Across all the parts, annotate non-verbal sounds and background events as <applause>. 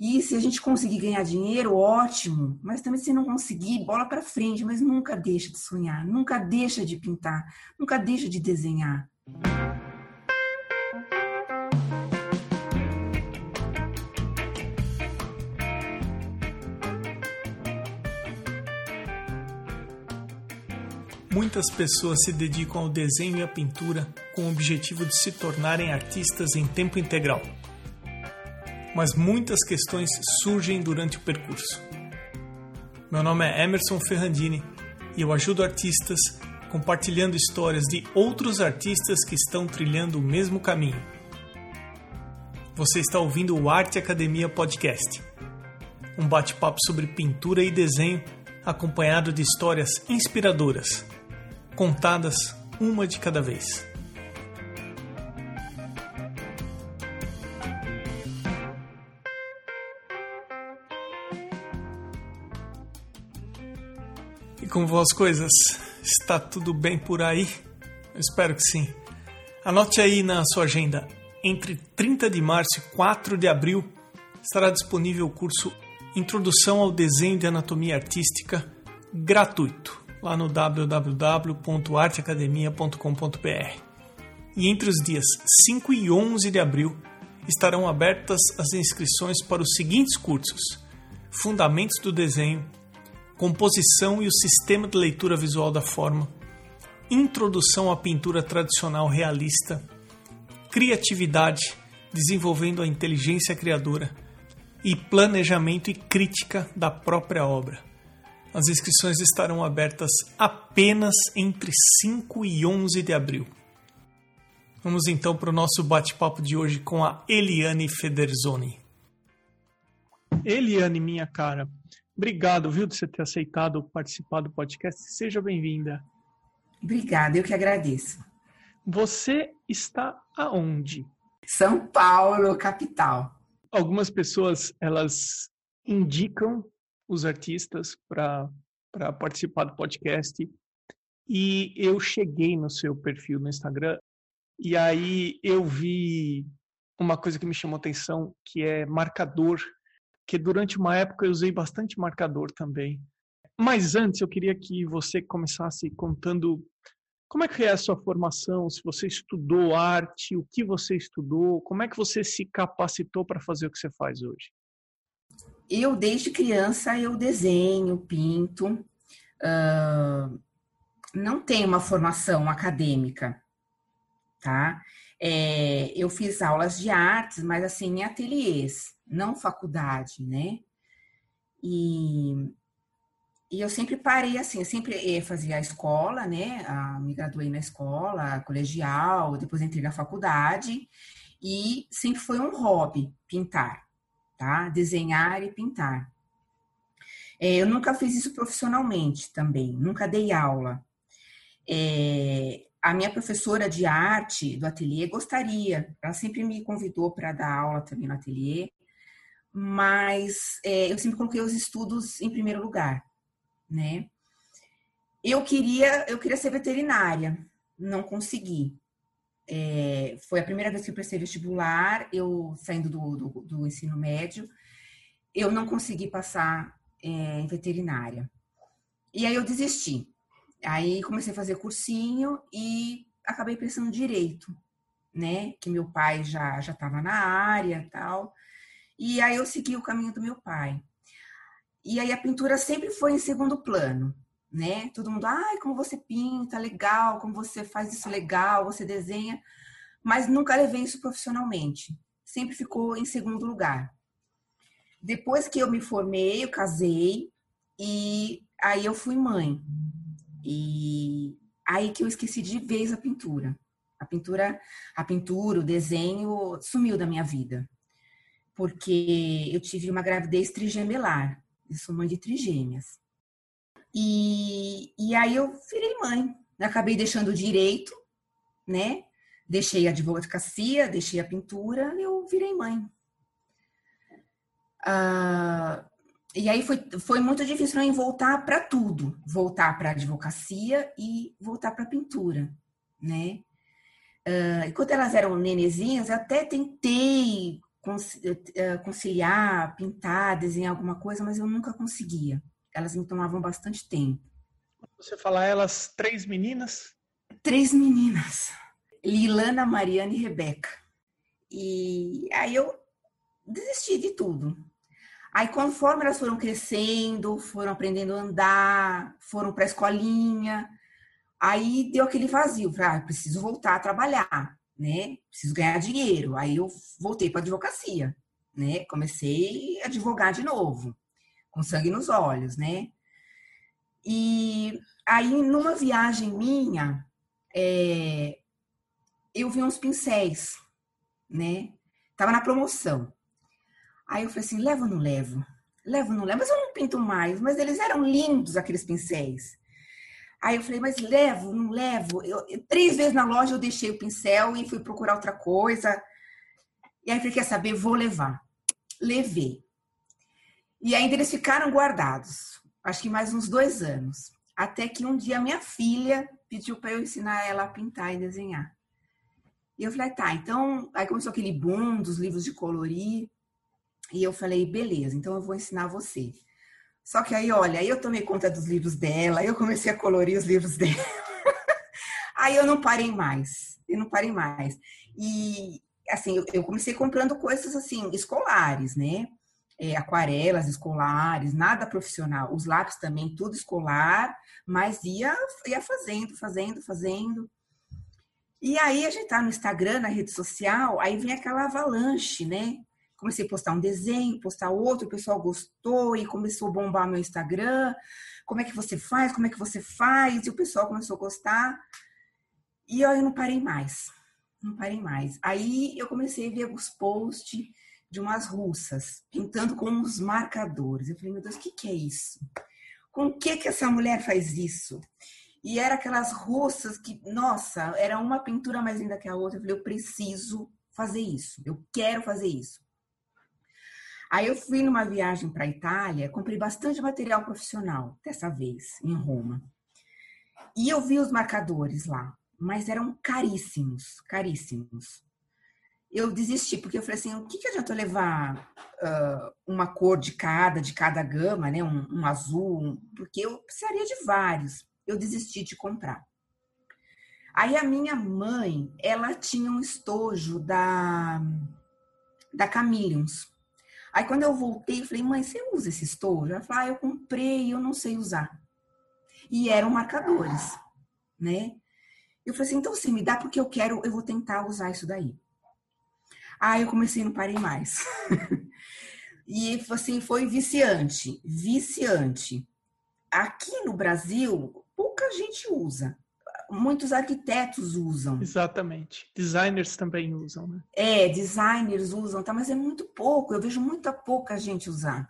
E se a gente conseguir ganhar dinheiro, ótimo. Mas também se não conseguir, bola para frente. Mas nunca deixa de sonhar, nunca deixa de pintar, nunca deixa de desenhar. Muitas pessoas se dedicam ao desenho e à pintura com o objetivo de se tornarem artistas em tempo integral mas muitas questões surgem durante o percurso. Meu nome é Emerson Ferrandini e eu ajudo artistas compartilhando histórias de outros artistas que estão trilhando o mesmo caminho. Você está ouvindo o Arte Academia Podcast, um bate-papo sobre pintura e desenho acompanhado de histórias inspiradoras, contadas uma de cada vez. Como vão as coisas? Está tudo bem por aí? Eu espero que sim. Anote aí na sua agenda. Entre 30 de março e 4 de abril estará disponível o curso Introdução ao Desenho de Anatomia Artística gratuito lá no www.arteacademia.com.br. E entre os dias 5 e 11 de abril estarão abertas as inscrições para os seguintes cursos: Fundamentos do Desenho, composição e o sistema de leitura visual da forma, introdução à pintura tradicional realista, criatividade, desenvolvendo a inteligência criadora e planejamento e crítica da própria obra. As inscrições estarão abertas apenas entre 5 e 11 de abril. Vamos então para o nosso bate-papo de hoje com a Eliane Federzoni. Eliane, minha cara, Obrigado, viu, de você ter aceitado participar do podcast. Seja bem-vinda. Obrigada, eu que agradeço. Você está aonde? São Paulo, capital. Algumas pessoas, elas indicam os artistas para participar do podcast e eu cheguei no seu perfil no Instagram e aí eu vi uma coisa que me chamou atenção, que é marcador que durante uma época eu usei bastante marcador também. Mas antes eu queria que você começasse contando como é que é a sua formação, se você estudou arte, o que você estudou, como é que você se capacitou para fazer o que você faz hoje? Eu, desde criança, eu desenho, pinto. Uh, não tenho uma formação acadêmica, tá? É, eu fiz aulas de artes, mas assim, em ateliês não faculdade, né? E, e eu sempre parei assim, eu sempre eh, fazia a escola, né? Me graduei na escola, colegial, depois entrei na faculdade, e sempre foi um hobby pintar, tá? Desenhar e pintar. É, eu nunca fiz isso profissionalmente também, nunca dei aula. É, a minha professora de arte do ateliê gostaria, ela sempre me convidou para dar aula também no ateliê, mas é, eu sempre coloquei os estudos em primeiro lugar, né? Eu queria, eu queria ser veterinária, não consegui. É, foi a primeira vez que eu prestei vestibular, eu saindo do, do, do ensino médio, eu não consegui passar é, em veterinária. E aí eu desisti. Aí comecei a fazer cursinho e acabei prestando direito, né? Que meu pai já já estava na área, tal. E aí eu segui o caminho do meu pai. E aí a pintura sempre foi em segundo plano, né? Todo mundo, ai, como você pinta, legal, como você faz isso legal, você desenha, mas nunca levei isso profissionalmente. Sempre ficou em segundo lugar. Depois que eu me formei, eu casei e aí eu fui mãe. E aí que eu esqueci de vez a pintura. A pintura, a pintura, o desenho sumiu da minha vida porque eu tive uma gravidez trigemelar. Eu sou mãe de trigêmeas. E, e aí eu virei mãe. Acabei deixando o direito, né? Deixei a advocacia, deixei a pintura, eu virei mãe. Ah, e aí foi, foi muito difícil para mim voltar para tudo, voltar para a advocacia e voltar para a pintura, né? Uh, enquanto elas eram nenezinhas, eu até tentei eh, conciliar, pintar, desenhar alguma coisa, mas eu nunca conseguia. Elas me tomavam bastante tempo. Você fala elas três meninas? Três meninas. Lilana, Mariana e Rebeca. E aí eu desisti de tudo. Aí, conforme elas foram crescendo, foram aprendendo a andar, foram para a escolinha, aí deu aquele vazio. Ah, preciso voltar a trabalhar, né? Preciso ganhar dinheiro. Aí eu voltei para a advocacia, né? Comecei a advogar de novo, com sangue nos olhos, né? E aí, numa viagem minha, é, eu vi uns pincéis, né? Tava na promoção. Aí eu falei assim, levo ou não levo? Levo ou não levo? Mas eu não pinto mais. Mas eles eram lindos, aqueles pincéis. Aí eu falei, mas levo, não levo? Eu, três vezes na loja eu deixei o pincel e fui procurar outra coisa. E aí eu falei, quer saber? Vou levar. Levei. E ainda eles ficaram guardados. Acho que mais uns dois anos. Até que um dia minha filha pediu para eu ensinar ela a pintar e desenhar. E eu falei, tá, então. Aí começou aquele boom dos livros de colorir. E eu falei, beleza, então eu vou ensinar você. Só que aí, olha, aí eu tomei conta dos livros dela, eu comecei a colorir os livros <laughs> dela. aí eu não parei mais, eu não parei mais. E, assim, eu comecei comprando coisas, assim, escolares, né? É, aquarelas escolares, nada profissional. Os lápis também, tudo escolar, mas ia, ia fazendo, fazendo, fazendo. E aí a gente tá no Instagram, na rede social, aí vem aquela avalanche, né? Comecei a postar um desenho, postar outro, o pessoal gostou e começou a bombar meu Instagram. Como é que você faz? Como é que você faz? E o pessoal começou a gostar. E eu não parei mais. Não parei mais. Aí eu comecei a ver os posts de umas russas pintando com os marcadores. Eu falei, meu Deus, o que, que é isso? Com que que essa mulher faz isso? E era aquelas russas que, nossa, era uma pintura mais linda que a outra. Eu falei, eu preciso fazer isso. Eu quero fazer isso. Aí eu fui numa viagem para a Itália, comprei bastante material profissional, dessa vez, em Roma. E eu vi os marcadores lá, mas eram caríssimos, caríssimos. Eu desisti, porque eu falei assim, o que, que adianta levar uh, uma cor de cada, de cada gama, né? Um, um azul, um, porque eu precisaria de vários. Eu desisti de comprar. Aí a minha mãe, ela tinha um estojo da, da Camillions. Aí quando eu voltei, eu falei, mãe, você usa esse estojo? Ela falou, ah, eu comprei eu não sei usar. E eram marcadores, né? Eu falei assim, então você me dá porque eu quero, eu vou tentar usar isso daí. Aí eu comecei e não parei mais. <laughs> e assim, foi viciante, viciante. Aqui no Brasil, pouca gente usa muitos arquitetos usam. Exatamente. Designers também usam, né? É, designers usam, tá? Mas é muito pouco. Eu vejo muita pouca gente usar.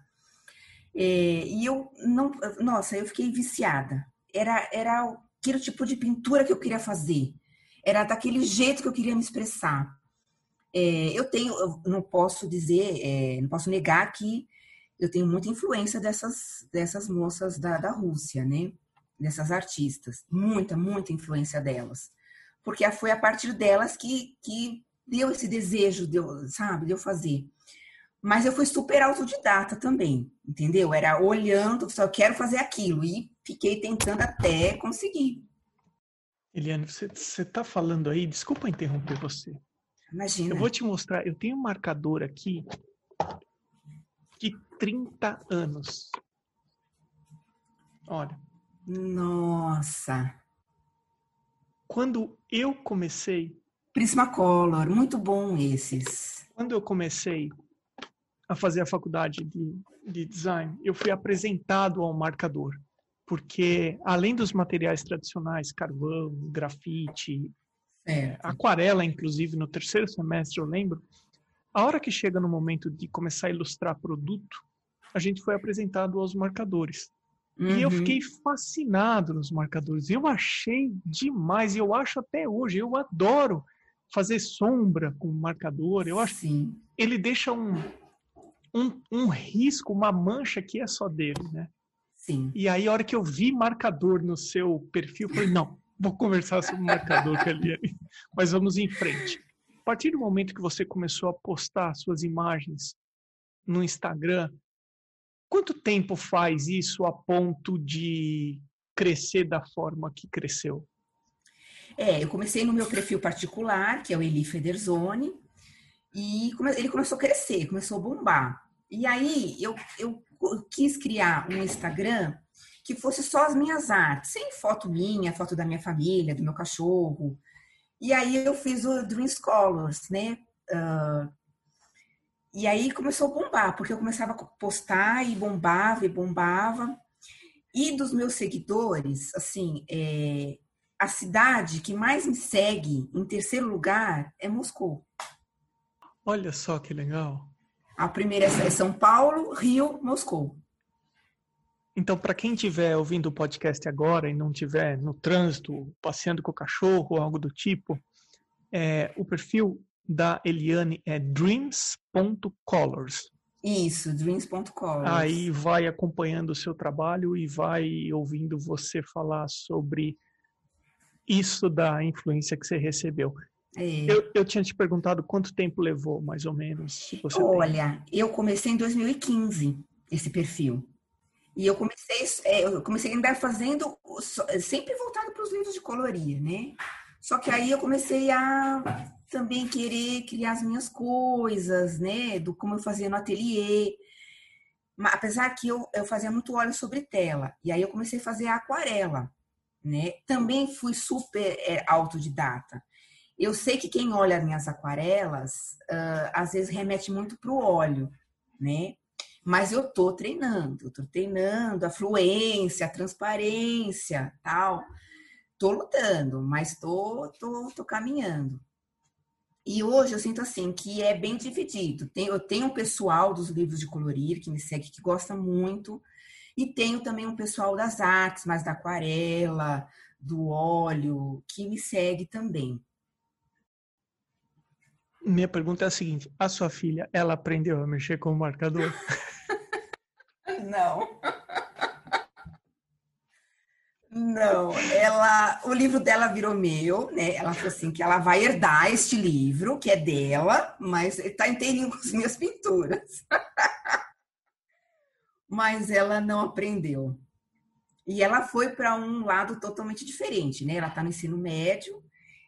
É, e eu não, nossa, eu fiquei viciada. Era, era aquele tipo de pintura que eu queria fazer. Era daquele jeito que eu queria me expressar. É, eu tenho, eu não posso dizer, é, não posso negar que eu tenho muita influência dessas, dessas moças da, da Rússia, né? Dessas artistas, muita, muita influência delas, porque foi a partir delas que, que deu esse desejo, deu, sabe, de eu fazer. Mas eu fui super autodidata também, entendeu? Era olhando, só quero fazer aquilo e fiquei tentando até conseguir. Eliane, você está falando aí, desculpa interromper você. Imagina. Eu vou te mostrar, eu tenho um marcador aqui de 30 anos. Olha, nossa! Quando eu comecei. Prismacolor, muito bom esses. Quando eu comecei a fazer a faculdade de, de design, eu fui apresentado ao marcador. Porque, além dos materiais tradicionais, carvão, grafite, é, aquarela, inclusive, no terceiro semestre, eu lembro, a hora que chega no momento de começar a ilustrar produto, a gente foi apresentado aos marcadores. Uhum. E eu fiquei uhum. fascinado nos marcadores. Eu achei demais, e eu acho até hoje, eu adoro fazer sombra com marcador. Eu acho que ele deixa um, um, um risco, uma mancha que é só dele, né? Sim. E aí, a hora que eu vi marcador no seu perfil, eu falei, não, vou conversar sobre marcador com a Eliane. Mas vamos em frente. partir do momento que você começou a postar suas imagens no Instagram, quanto tempo faz isso a ponto de crescer da forma que cresceu? É, eu comecei no meu perfil particular, que é o Eli Federzoni, e ele começou a crescer, começou a bombar. E aí eu, eu quis criar um Instagram que fosse só as minhas artes, sem foto minha, foto da minha família, do meu cachorro. E aí eu fiz o Dream Scholars, né? Uh, e aí começou a bombar, porque eu começava a postar e bombava e bombava. E dos meus seguidores, assim, é, a cidade que mais me segue em terceiro lugar é Moscou. Olha só que legal. A primeira é São Paulo, Rio, Moscou. Então, para quem estiver ouvindo o podcast agora e não estiver no trânsito, passeando com o cachorro ou algo do tipo, é, o perfil da Eliane é dreams.colors. Isso, dreams.colors. Aí vai acompanhando o seu trabalho e vai ouvindo você falar sobre isso da influência que você recebeu. É. Eu, eu tinha te perguntado quanto tempo levou, mais ou menos. Olha, tem. eu comecei em 2015 esse perfil. E eu comecei, é, eu comecei a andar fazendo, sempre voltado para os livros de colorir, né? Só que aí eu comecei a também querer criar as minhas coisas, né? Do como eu fazia no ateliê. Mas, apesar que eu, eu fazia muito óleo sobre tela. E aí eu comecei a fazer a aquarela, né? Também fui super é, autodidata. Eu sei que quem olha minhas aquarelas, uh, às vezes remete muito para o óleo, né? Mas eu tô treinando, eu tô treinando a fluência, a transparência, tal. Tô lutando, mas tô, tô, tô caminhando. E hoje eu sinto assim que é bem dividido. Eu tenho um pessoal dos livros de colorir que me segue, que gosta muito, e tenho também um pessoal das artes, mais da aquarela, do óleo, que me segue também. Minha pergunta é a seguinte: a sua filha, ela aprendeu a mexer com o marcador? <laughs> Não. Não, ela, o livro dela virou meu, né? Ela falou assim que ela vai herdar este livro, que é dela, mas está inteirinho com as minhas pinturas. <laughs> mas ela não aprendeu. E ela foi para um lado totalmente diferente, né? Ela está no ensino médio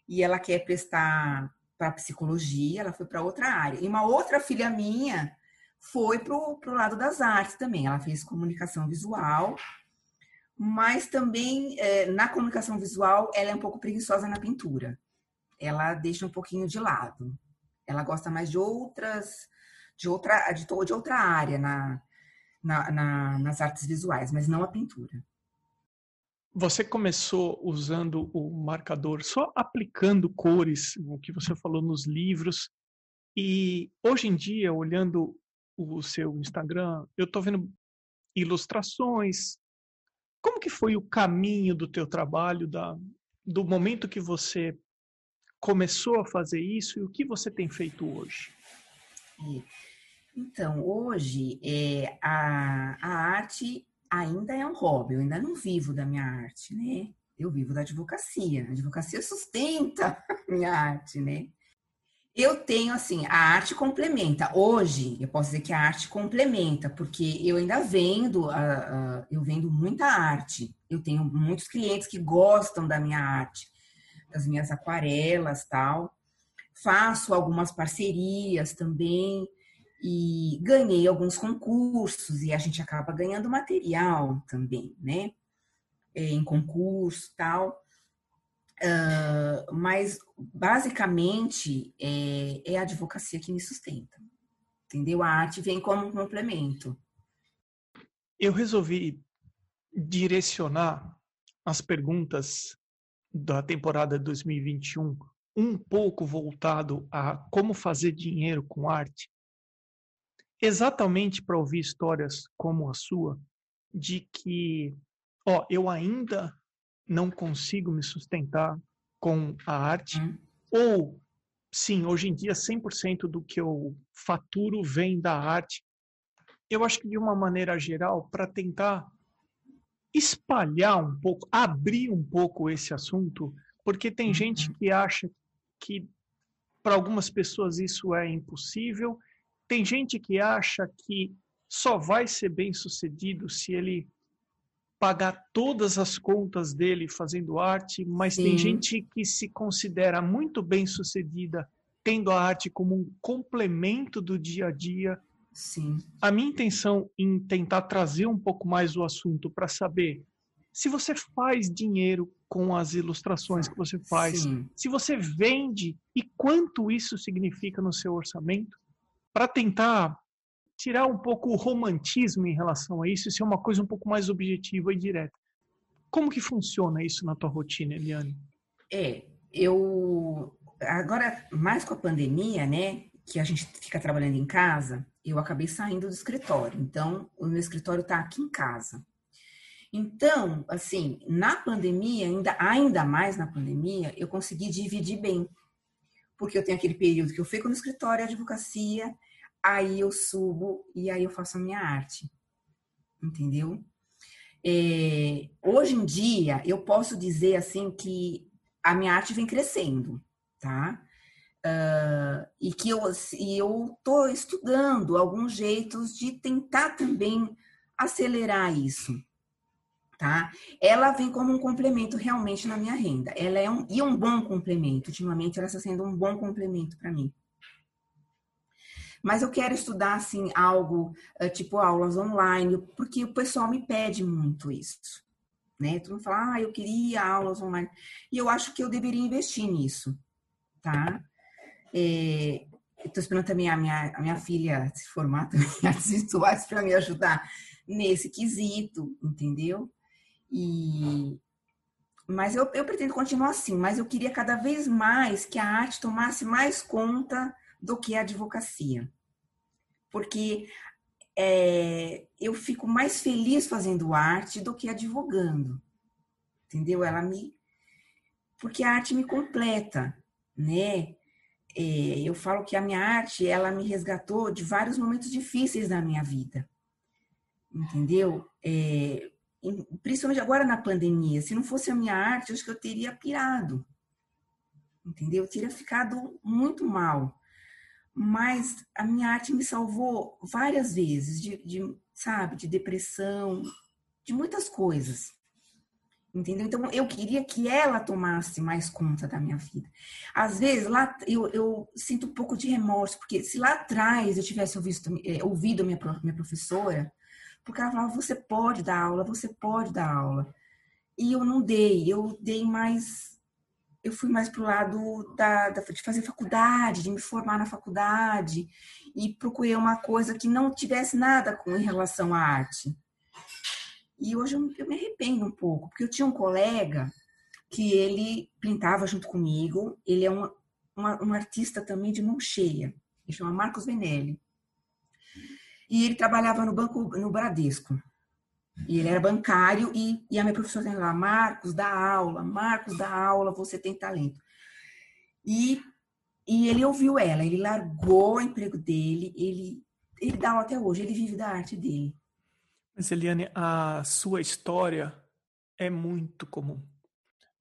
e ela quer prestar para psicologia, ela foi para outra área. E uma outra filha minha foi para o lado das artes também. Ela fez comunicação visual, mas também é, na comunicação visual ela é um pouco preguiçosa na pintura. Ela deixa um pouquinho de lado. Ela gosta mais de outras, de outra, de, de outra área na, na, na, nas artes visuais, mas não a pintura. Você começou usando o marcador, só aplicando cores, o que você falou nos livros. E hoje em dia, olhando o seu Instagram, eu estou vendo ilustrações. Como que foi o caminho do teu trabalho, da, do momento que você começou a fazer isso e o que você tem feito hoje? Então, hoje é, a, a arte ainda é um hobby, eu ainda não vivo da minha arte, né? Eu vivo da advocacia. A advocacia sustenta <laughs> a minha arte, né? Eu tenho, assim, a arte complementa. Hoje, eu posso dizer que a arte complementa, porque eu ainda vendo, uh, uh, eu vendo muita arte. Eu tenho muitos clientes que gostam da minha arte, das minhas aquarelas tal. Faço algumas parcerias também e ganhei alguns concursos e a gente acaba ganhando material também, né? É, em concurso tal. Uh, mas basicamente é, é a advocacia que me sustenta, entendeu? A arte vem como um complemento. Eu resolvi direcionar as perguntas da temporada 2021 um pouco voltado a como fazer dinheiro com arte exatamente para ouvir histórias como a sua, de que, ó, eu ainda não consigo me sustentar com a arte, hum. ou, sim, hoje em dia 100% do que eu faturo vem da arte. Eu acho que de uma maneira geral, para tentar espalhar um pouco, abrir um pouco esse assunto, porque tem uhum. gente que acha que para algumas pessoas isso é impossível. Tem gente que acha que só vai ser bem sucedido se ele pagar todas as contas dele fazendo arte, mas Sim. tem gente que se considera muito bem sucedida tendo a arte como um complemento do dia a dia. Sim. A minha intenção em tentar trazer um pouco mais o assunto para saber se você faz dinheiro com as ilustrações que você faz, Sim. se você vende e quanto isso significa no seu orçamento, para tentar tirar um pouco o romantismo em relação a isso e ser uma coisa um pouco mais objetiva e direta. Como que funciona isso na tua rotina, Eliane? É, eu agora mais com a pandemia, né, que a gente fica trabalhando em casa, eu acabei saindo do escritório. Então, o meu escritório está aqui em casa. Então, assim, na pandemia, ainda, ainda mais na pandemia, eu consegui dividir bem. Porque eu tenho aquele período que eu fico no escritório, advocacia, aí eu subo e aí eu faço a minha arte. Entendeu? É, hoje em dia, eu posso dizer assim que a minha arte vem crescendo, tá? Uh, e que eu, e tô estudando alguns jeitos de tentar também acelerar isso tá? Ela vem como um complemento realmente na minha renda. Ela é um e um bom complemento. Ultimamente ela está sendo um bom complemento para mim. Mas eu quero estudar assim algo eh, tipo aulas online, porque o pessoal me pede muito isso, né? Tu não fala, ah, eu queria aulas online. E eu acho que eu deveria investir nisso, tá? É, Estou esperando também a minha, a minha filha se formar também <laughs> artes visuais para me ajudar nesse quesito, entendeu? E mas eu, eu pretendo continuar assim, mas eu queria cada vez mais que a arte tomasse mais conta do que a advocacia. Porque é, eu fico mais feliz fazendo arte do que advogando. Entendeu? Ela me. Porque a arte me completa, né? É, eu falo que a minha arte, ela me resgatou de vários momentos difíceis na minha vida. Entendeu? É, principalmente agora na pandemia, se não fosse a minha arte, acho que eu teria pirado. Entendeu? Eu teria ficado muito mal. Mas a minha arte me salvou várias vezes de, de sabe, de depressão, de muitas coisas. Entendeu? Então eu queria que ela tomasse mais conta da minha vida. Às vezes lá eu, eu sinto um pouco de remorso, porque se lá atrás eu tivesse ouvido, é, ouvido minha, minha professora, porque ela falava, você pode dar aula, você pode dar aula. E eu não dei, eu dei mais, eu fui mais pro lado da, da, de fazer faculdade, de me formar na faculdade, e procurei uma coisa que não tivesse nada com em relação à arte. E hoje eu, eu me arrependo um pouco, porque eu tinha um colega que ele pintava junto comigo, ele é um, uma, um artista também de mão cheia, ele chama Marcos Benelli. E ele trabalhava no banco, no Bradesco. E ele era bancário e, e a minha professora tem lá, Marcos, dá aula, Marcos, dá aula, você tem talento. E, e ele ouviu ela, ele largou o emprego dele, ele, ele dá aula até hoje, ele vive da arte dele. Mas, Eliane, a sua história é muito comum.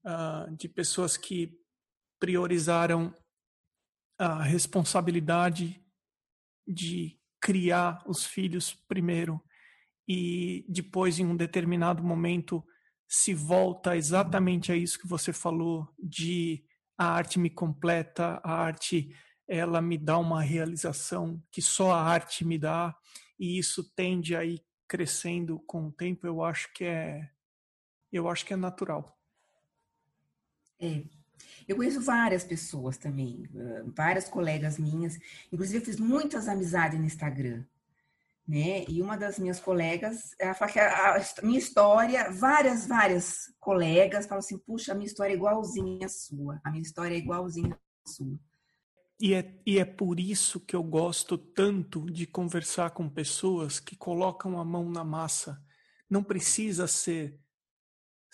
Uh, de pessoas que priorizaram a responsabilidade de criar os filhos primeiro e depois, em um determinado momento, se volta exatamente a isso que você falou de a arte me completa, a arte ela me dá uma realização que só a arte me dá e isso tende a ir crescendo com o tempo. Eu acho que é eu acho que é natural. É, eu conheço várias pessoas também, várias colegas minhas, inclusive eu fiz muitas amizades no Instagram, né? E uma das minhas colegas, ela fala que a, a minha história, várias, várias colegas falam assim, puxa, a minha história é igualzinha à sua, a minha história é igualzinha à sua. E é, e é por isso que eu gosto tanto de conversar com pessoas que colocam a mão na massa. Não precisa ser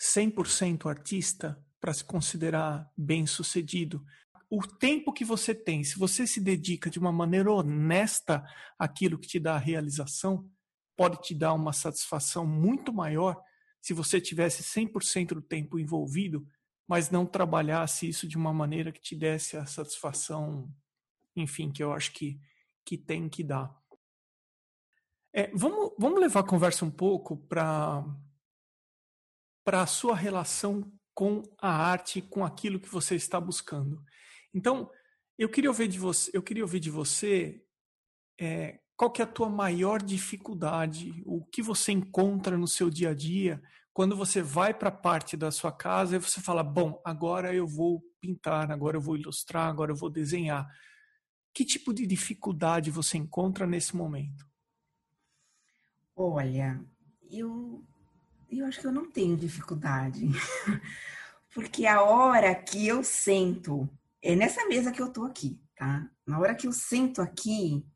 100% artista para se considerar bem-sucedido. O tempo que você tem, se você se dedica de uma maneira honesta àquilo que te dá a realização, pode te dar uma satisfação muito maior se você tivesse 100% do tempo envolvido mas não trabalhasse isso de uma maneira que te desse a satisfação, enfim, que eu acho que, que tem que dar. É, vamos, vamos levar a conversa um pouco para para a sua relação com a arte, com aquilo que você está buscando. Então, eu queria ouvir de você, eu queria ouvir de você é, qual que é a tua maior dificuldade, o que você encontra no seu dia a dia quando você vai para a parte da sua casa e você fala, bom, agora eu vou pintar, agora eu vou ilustrar, agora eu vou desenhar. Que tipo de dificuldade você encontra nesse momento? Olha, eu, eu acho que eu não tenho dificuldade. <laughs> Porque a hora que eu sento, é nessa mesa que eu tô aqui, tá? Na hora que eu sento aqui,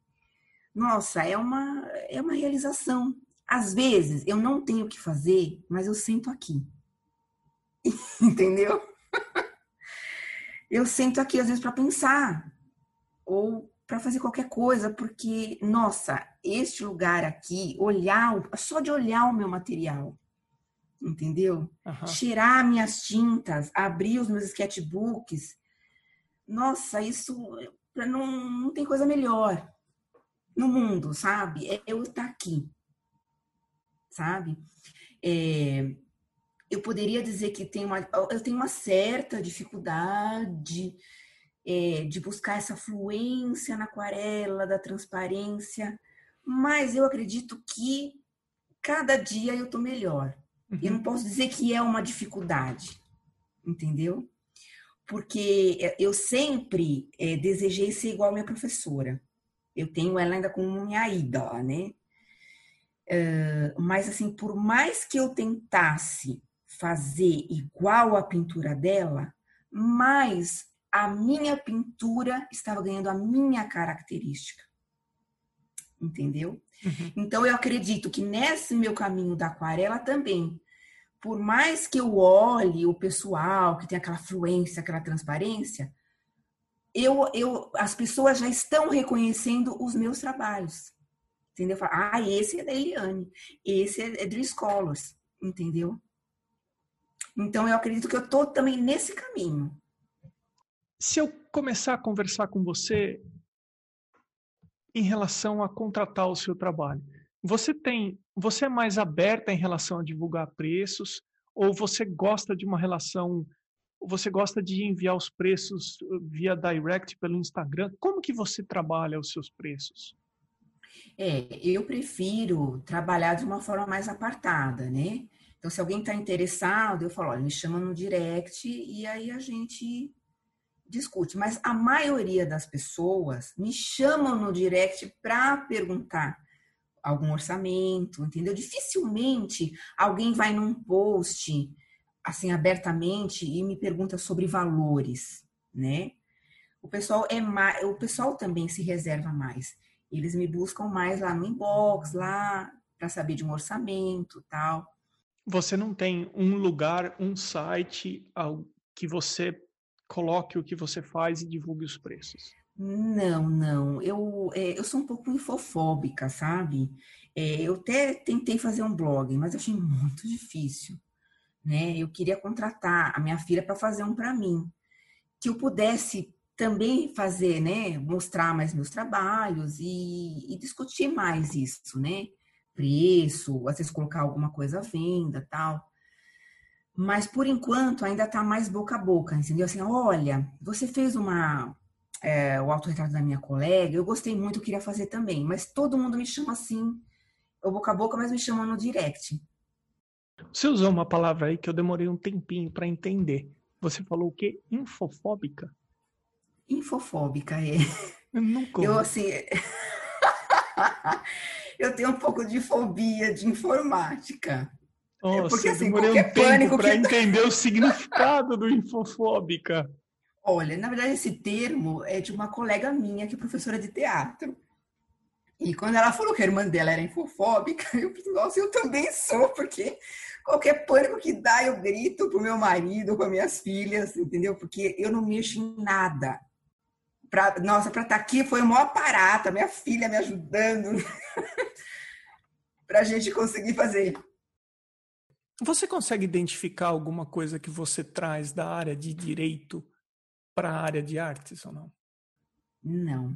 nossa, é uma, é uma realização. Às vezes eu não tenho o que fazer, mas eu sento aqui. <laughs> Entendeu? eu sento aqui às vezes para pensar ou para fazer qualquer coisa, porque nossa, este lugar aqui, olhar, só de olhar o meu material, entendeu? Uhum. Cheirar minhas tintas, abrir os meus sketchbooks. Nossa, isso não, não tem coisa melhor no mundo, sabe? É eu estar aqui, sabe? É, eu poderia dizer que tem uma, eu tenho uma certa dificuldade é, de buscar essa fluência na aquarela, da transparência, mas eu acredito que cada dia eu estou melhor. Uhum. Eu não posso dizer que é uma dificuldade, entendeu? Porque eu sempre é, desejei ser igual a minha professora. Eu tenho ela ainda como minha ídola, né? Uh, mas, assim, por mais que eu tentasse fazer igual a pintura dela, mais a minha pintura estava ganhando a minha característica. Entendeu? Uhum. Então, eu acredito que nesse meu caminho da aquarela também, por mais que eu olhe o pessoal que tem aquela fluência, aquela transparência, eu, eu, as pessoas já estão reconhecendo os meus trabalhos. Entendeu? Ah, esse é da Eliane, esse é do Scholars, entendeu? Então eu acredito que eu estou também nesse caminho. Se eu começar a conversar com você em relação a contratar o seu trabalho, você tem, você é mais aberta em relação a divulgar preços ou você gosta de uma relação você gosta de enviar os preços uh, via direct pelo Instagram? Como que você trabalha os seus preços? É, eu prefiro trabalhar de uma forma mais apartada, né? Então, se alguém está interessado, eu falo, olha, me chama no direct e aí a gente discute. Mas a maioria das pessoas me chamam no direct para perguntar algum orçamento, entendeu? Dificilmente alguém vai num post assim abertamente e me pergunta sobre valores, né? O pessoal é mais, o pessoal também se reserva mais. Eles me buscam mais lá no inbox, lá para saber de um orçamento, tal. Você não tem um lugar, um site que você coloque o que você faz e divulgue os preços? Não, não. Eu, é, eu sou um pouco infofóbica, sabe? É, eu até tentei fazer um blog, mas achei muito difícil né? Eu queria contratar a minha filha para fazer um para mim, que eu pudesse também fazer, né? Mostrar mais meus trabalhos e, e, discutir mais isso, né? Preço, às vezes colocar alguma coisa à venda, tal. Mas por enquanto ainda está mais boca a boca, entendeu? Assim, olha, você fez uma é, o autorretrato da minha colega, eu gostei muito, eu queria fazer também, mas todo mundo me chama assim, o boca a boca, mas me chamam no direct. Você usou uma palavra aí que eu demorei um tempinho para entender. Você falou o quê? Infofóbica? Infofóbica, é. Eu nunca. Eu, assim. <laughs> eu tenho um pouco de fobia de informática. Nossa, Porque, assim, eu demorei um tempo para que... entender o significado do infofóbica. Olha, na verdade, esse termo é de uma colega minha que é professora de teatro. E quando ela falou que a irmã dela era infofóbica, <laughs> eu pensei, nossa, eu também sou, porque qualquer pânico que dá, eu grito pro meu marido, para minhas filhas, entendeu? Porque eu não mexo em nada. Pra, nossa, para estar tá aqui foi o maior aparato, minha filha me ajudando <laughs> para a gente conseguir fazer. Você consegue identificar alguma coisa que você traz da área de direito para a área de artes ou não? Não.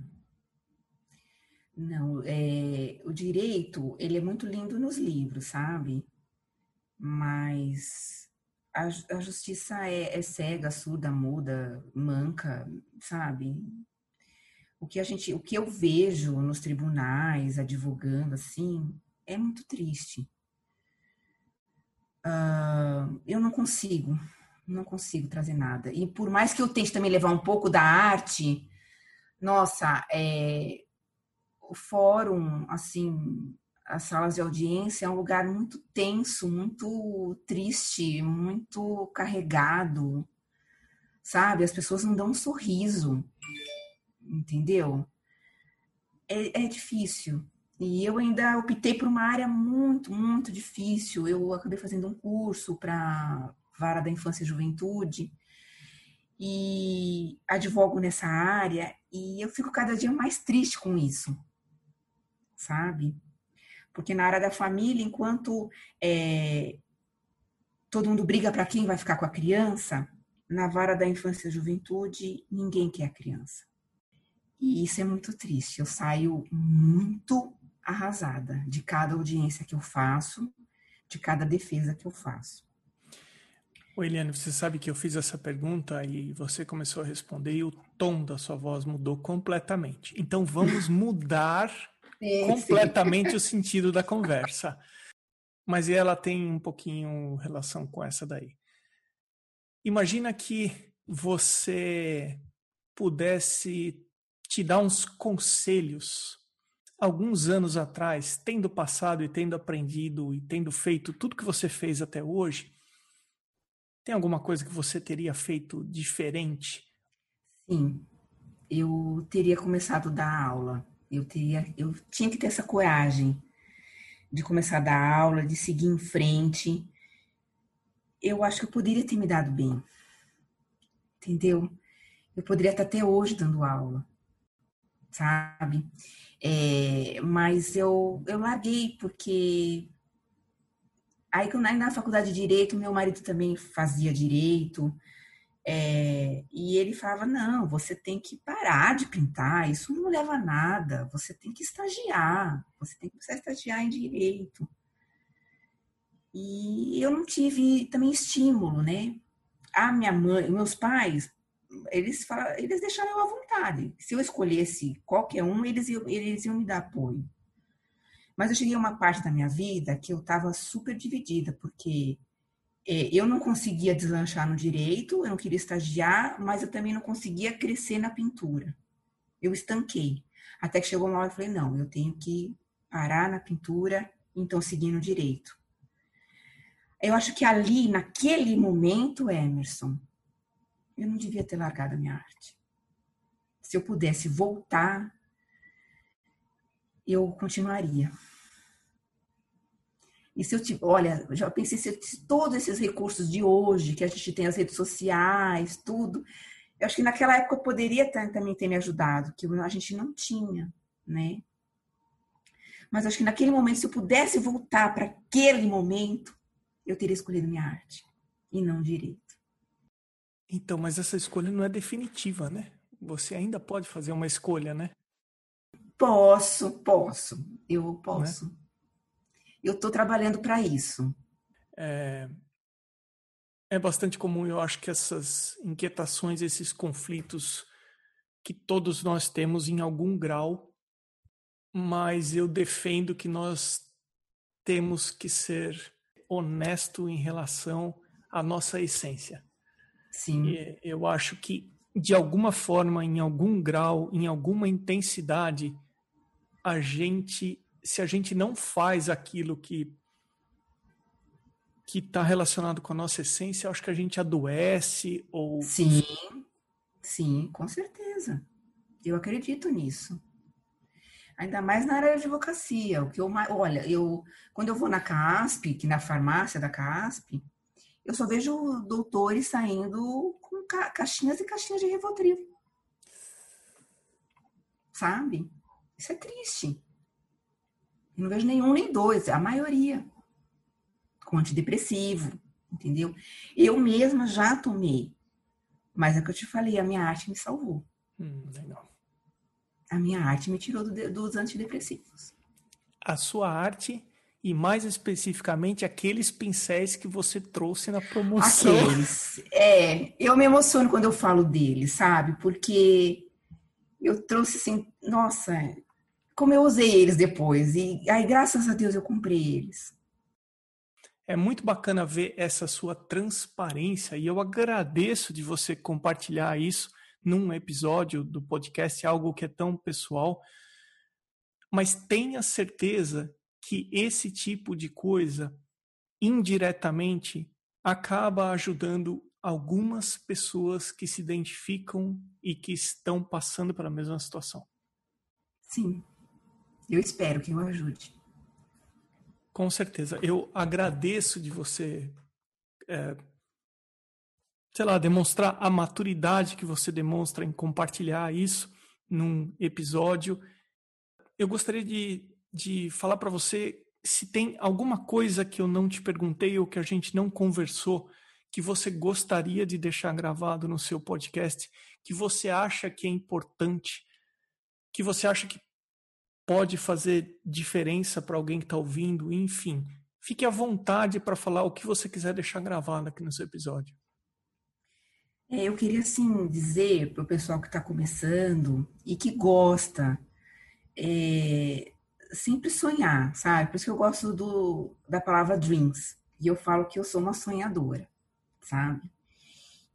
Não, é, o direito, ele é muito lindo nos livros, sabe? Mas a, a justiça é, é cega, surda, muda, manca, sabe? O que a gente, o que eu vejo nos tribunais, advogando assim, é muito triste. Uh, eu não consigo, não consigo trazer nada. E por mais que eu tente também levar um pouco da arte, nossa, é, o fórum, assim, as salas de audiência é um lugar muito tenso, muito triste, muito carregado, sabe? As pessoas não dão um sorriso, entendeu? É, é difícil. E eu ainda optei por uma área muito, muito difícil. Eu acabei fazendo um curso para vara da infância e juventude e advogo nessa área e eu fico cada dia mais triste com isso sabe? Porque na área da família, enquanto é, todo mundo briga para quem vai ficar com a criança, na vara da infância e juventude, ninguém quer a criança. E isso é muito triste. Eu saio muito arrasada de cada audiência que eu faço, de cada defesa que eu faço. Oi, Eliane, você sabe que eu fiz essa pergunta e você começou a responder e o tom da sua voz mudou completamente. Então vamos <laughs> mudar sim, completamente sim. o <laughs> sentido da conversa. Mas ela tem um pouquinho relação com essa daí. Imagina que você pudesse te dar uns conselhos alguns anos atrás, tendo passado e tendo aprendido e tendo feito tudo que você fez até hoje, tem alguma coisa que você teria feito diferente? Sim, eu teria começado a dar aula. Eu teria, eu tinha que ter essa coragem de começar a dar aula, de seguir em frente. Eu acho que eu poderia ter me dado bem. Entendeu? Eu poderia estar até hoje dando aula, sabe? É, mas eu, eu larguei porque aí que na faculdade de direito meu marido também fazia direito é, e ele falava: não, você tem que parar de pintar, isso não leva a nada, você tem que estagiar, você tem que a estagiar em direito. E eu não tive também estímulo, né? A minha mãe, meus pais, eles, eles deixaram eu à vontade. Se eu escolhesse qualquer um, eles iam, eles iam me dar apoio. Mas eu cheguei a uma parte da minha vida que eu estava super dividida, porque é, eu não conseguia deslanchar no direito, eu não queria estagiar, mas eu também não conseguia crescer na pintura. Eu estanquei. Até que chegou uma hora e falei, não, eu tenho que parar na pintura, então seguir no direito. Eu acho que ali, naquele momento, Emerson, eu não devia ter largado a minha arte. Se eu pudesse voltar, eu continuaria. E se eu tiver, olha, já pensei se todos esses recursos de hoje, que a gente tem as redes sociais, tudo, eu acho que naquela época eu poderia também ter me ajudado, que a gente não tinha, né? Mas acho que naquele momento, se eu pudesse voltar para aquele momento, eu teria escolhido minha arte e não direito. Então, mas essa escolha não é definitiva, né? Você ainda pode fazer uma escolha, né? Posso, posso. Eu posso. Né? eu estou trabalhando para isso. É, é bastante comum, eu acho que essas inquietações, esses conflitos que todos nós temos em algum grau, mas eu defendo que nós temos que ser honesto em relação à nossa essência. Sim. E eu acho que de alguma forma, em algum grau, em alguma intensidade, a gente se a gente não faz aquilo que que está relacionado com a nossa essência, acho que a gente adoece ou sim, sim, com certeza. Eu acredito nisso. Ainda mais na área de advocacia. O que eu olha, eu quando eu vou na CASP, que na farmácia da CASP, eu só vejo doutores saindo com ca caixinhas e caixinhas de Rivotril. Sabe? Isso é triste. Eu não vejo nenhum nem dois, a maioria. com antidepressivo, entendeu? Eu mesma já tomei, mas é o que eu te falei, a minha arte me salvou. Hum, legal. A minha arte me tirou do, dos antidepressivos. A sua arte e mais especificamente aqueles pincéis que você trouxe na promoção. Aqueles. É, eu me emociono quando eu falo deles, sabe? Porque eu trouxe assim, nossa, como eu usei eles depois. E aí, graças a Deus, eu comprei eles. É muito bacana ver essa sua transparência e eu agradeço de você compartilhar isso num episódio do podcast, algo que é tão pessoal. Mas tenha certeza que esse tipo de coisa, indiretamente, acaba ajudando algumas pessoas que se identificam e que estão passando pela mesma situação. Sim, eu espero que eu ajude. Com certeza. Eu agradeço de você, é, sei lá, demonstrar a maturidade que você demonstra em compartilhar isso num episódio. Eu gostaria de, de falar para você se tem alguma coisa que eu não te perguntei ou que a gente não conversou que você gostaria de deixar gravado no seu podcast, que você acha que é importante, que você acha que pode fazer diferença para alguém que está ouvindo, enfim. Fique à vontade para falar o que você quiser deixar gravado aqui no seu episódio. É, eu queria, assim, dizer para o pessoal que está começando e que gosta, é, sempre sonhar, sabe? Por isso que eu gosto do, da palavra dreams. E eu falo que eu sou uma sonhadora, sabe?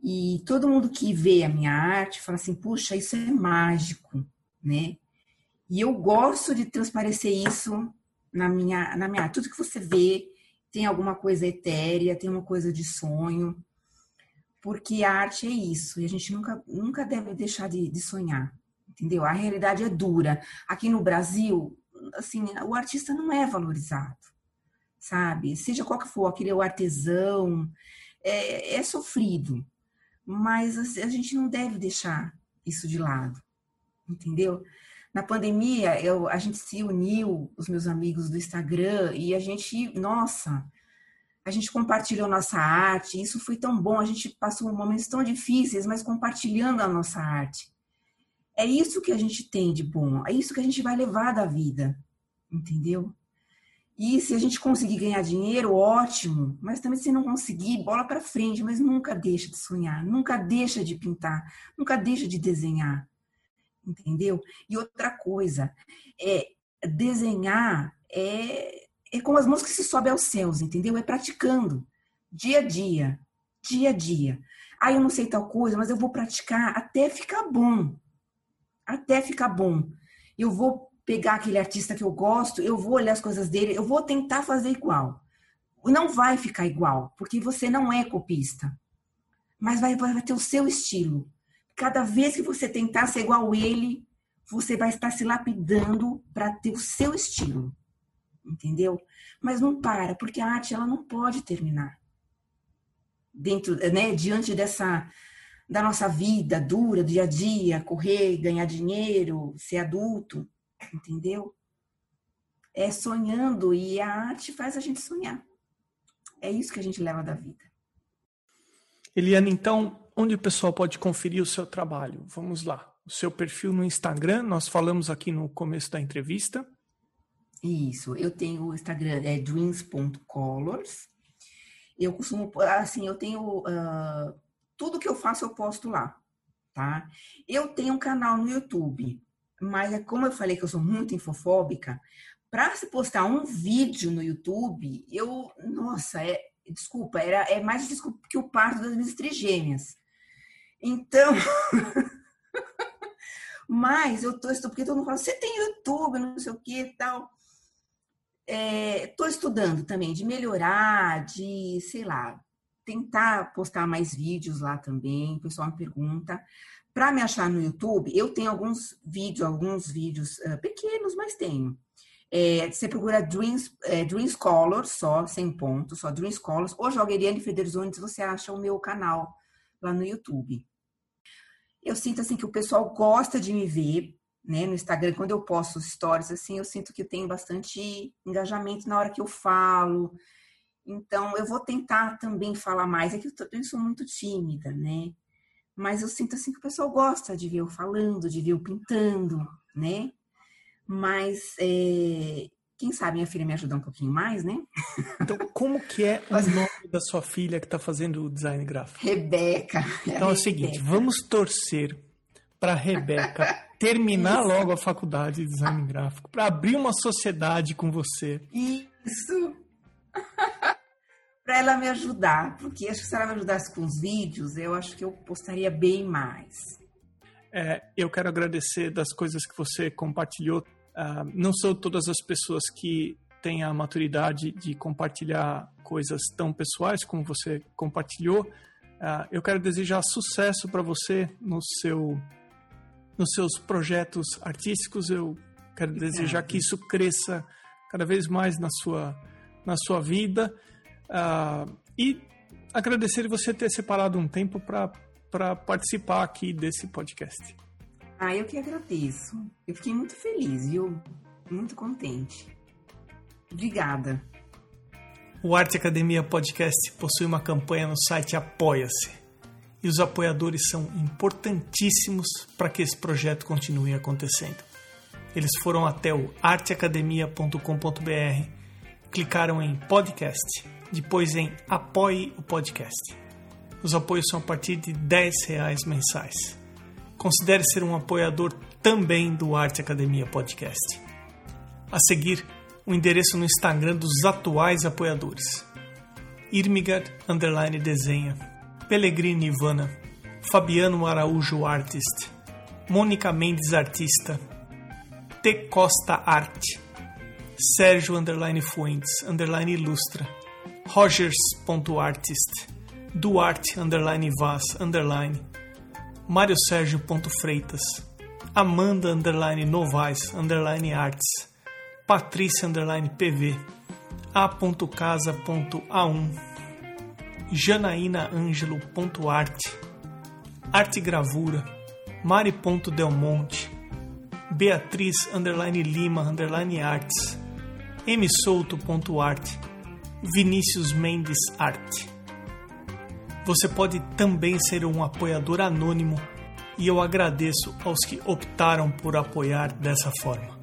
E todo mundo que vê a minha arte fala assim, puxa, isso é mágico, né? E eu gosto de transparecer isso na minha, na minha. Tudo que você vê tem alguma coisa etérea, tem uma coisa de sonho, porque a arte é isso, e a gente nunca, nunca deve deixar de, de sonhar, entendeu? A realidade é dura. Aqui no Brasil, assim, o artista não é valorizado, sabe? Seja qual que for, aquele é o artesão, é, é sofrido, mas a gente não deve deixar isso de lado, entendeu? Na pandemia, eu, a gente se uniu, os meus amigos do Instagram, e a gente, nossa, a gente compartilhou nossa arte, isso foi tão bom, a gente passou momentos tão difíceis, mas compartilhando a nossa arte. É isso que a gente tem de bom, é isso que a gente vai levar da vida, entendeu? E se a gente conseguir ganhar dinheiro, ótimo, mas também se não conseguir, bola para frente, mas nunca deixa de sonhar, nunca deixa de pintar, nunca deixa de desenhar entendeu? E outra coisa, é desenhar é, é como as mãos que se sobe aos céus, entendeu? É praticando, dia a dia, dia a dia. Ah, eu não sei tal coisa, mas eu vou praticar até ficar bom. Até ficar bom. Eu vou pegar aquele artista que eu gosto, eu vou olhar as coisas dele, eu vou tentar fazer igual. Não vai ficar igual, porque você não é copista. Mas vai, vai ter o seu estilo. Cada vez que você tentar ser igual ele, você vai estar se lapidando para ter o seu estilo. Entendeu? Mas não para, porque a arte ela não pode terminar. Dentro, né, diante dessa da nossa vida dura, dia a dia, correr, ganhar dinheiro, ser adulto, entendeu? É sonhando e a arte faz a gente sonhar. É isso que a gente leva da vida. Eliana, então, onde o pessoal pode conferir o seu trabalho? Vamos lá. O seu perfil no Instagram, nós falamos aqui no começo da entrevista. Isso, eu tenho o Instagram, é dreams.colors. Eu costumo, assim, eu tenho uh, tudo que eu faço eu posto lá, tá? Eu tenho um canal no YouTube, mas é como eu falei que eu sou muito infofóbica, para se postar um vídeo no YouTube, eu, nossa, é, desculpa, era, é mais desculpa que o parto das minhas trigêmeas. Então, <laughs> mas eu tô estudando, porque todo mundo fala, você tem YouTube, não sei o que e tal. Estou é, estudando também de melhorar, de, sei lá, tentar postar mais vídeos lá também. O pessoal me pergunta. Para me achar no YouTube, eu tenho alguns vídeos, alguns vídeos uh, pequenos, mas tenho. É, você procura Dreams, é, Colors, só, sem ponto, só Dreams Colors, ou joga Eliane Federzones, você acha o meu canal lá no YouTube. Eu sinto assim que o pessoal gosta de me ver, né, no Instagram, quando eu posto stories assim, eu sinto que eu tenho bastante engajamento na hora que eu falo. Então, eu vou tentar também falar mais. É que eu, sou muito tímida, né? Mas eu sinto assim que o pessoal gosta de ver eu falando, de ver eu pintando, né? Mas é, quem sabe minha filha me ajudar um pouquinho mais, né? Então, como que é o <laughs> nome da sua filha que está fazendo o design gráfico? Rebeca. Então é, é o seguinte, vamos torcer para Rebeca <laughs> terminar logo a faculdade de design gráfico, para abrir uma sociedade com você. Isso. <laughs> para ela me ajudar, porque acho que se ela me ajudasse com os vídeos, eu acho que eu postaria bem mais. É, eu quero agradecer das coisas que você compartilhou. Uh, não são todas as pessoas que têm a maturidade de compartilhar coisas tão pessoais como você compartilhou. Uh, eu quero desejar sucesso para você no seu, nos seus projetos artísticos. Eu quero desejar que isso cresça cada vez mais na sua, na sua vida. Uh, e agradecer você ter separado um tempo para participar aqui desse podcast. Ah, eu que agradeço. Eu fiquei muito feliz, viu? Muito contente. Obrigada. O Arte Academia Podcast possui uma campanha no site Apoia-se. E os apoiadores são importantíssimos para que esse projeto continue acontecendo. Eles foram até o arteacademia.com.br, clicaram em podcast, depois em apoie o podcast. Os apoios são a partir de 10 reais mensais. Considere ser um apoiador também do Arte Academia Podcast. A seguir, o endereço no Instagram dos atuais apoiadores. Irmigard Underline Desenha, Pellegrini Ivana, Fabiano Araújo Artist, Mônica Mendes Artista, T. Costa Arte, Sérgio Underline Fuentes Underline Ilustra, Rogers.artist, Duarte Underline Vaz Underline, Mário Sérgio Freitas, Amanda Underline Novaes Underline Arts, Patrícia Underline PV, A.casa.a1, Janaína Ângelo.arte, Arte Gravura, Mari.delmonte, Beatriz Underline Lima Underline Arts, msouto.arte, Vinícius Mendes Arte. Você pode também ser um apoiador anônimo e eu agradeço aos que optaram por apoiar dessa forma.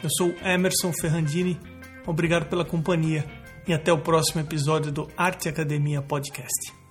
Eu sou Emerson Ferrandini, obrigado pela companhia e até o próximo episódio do Arte Academia Podcast.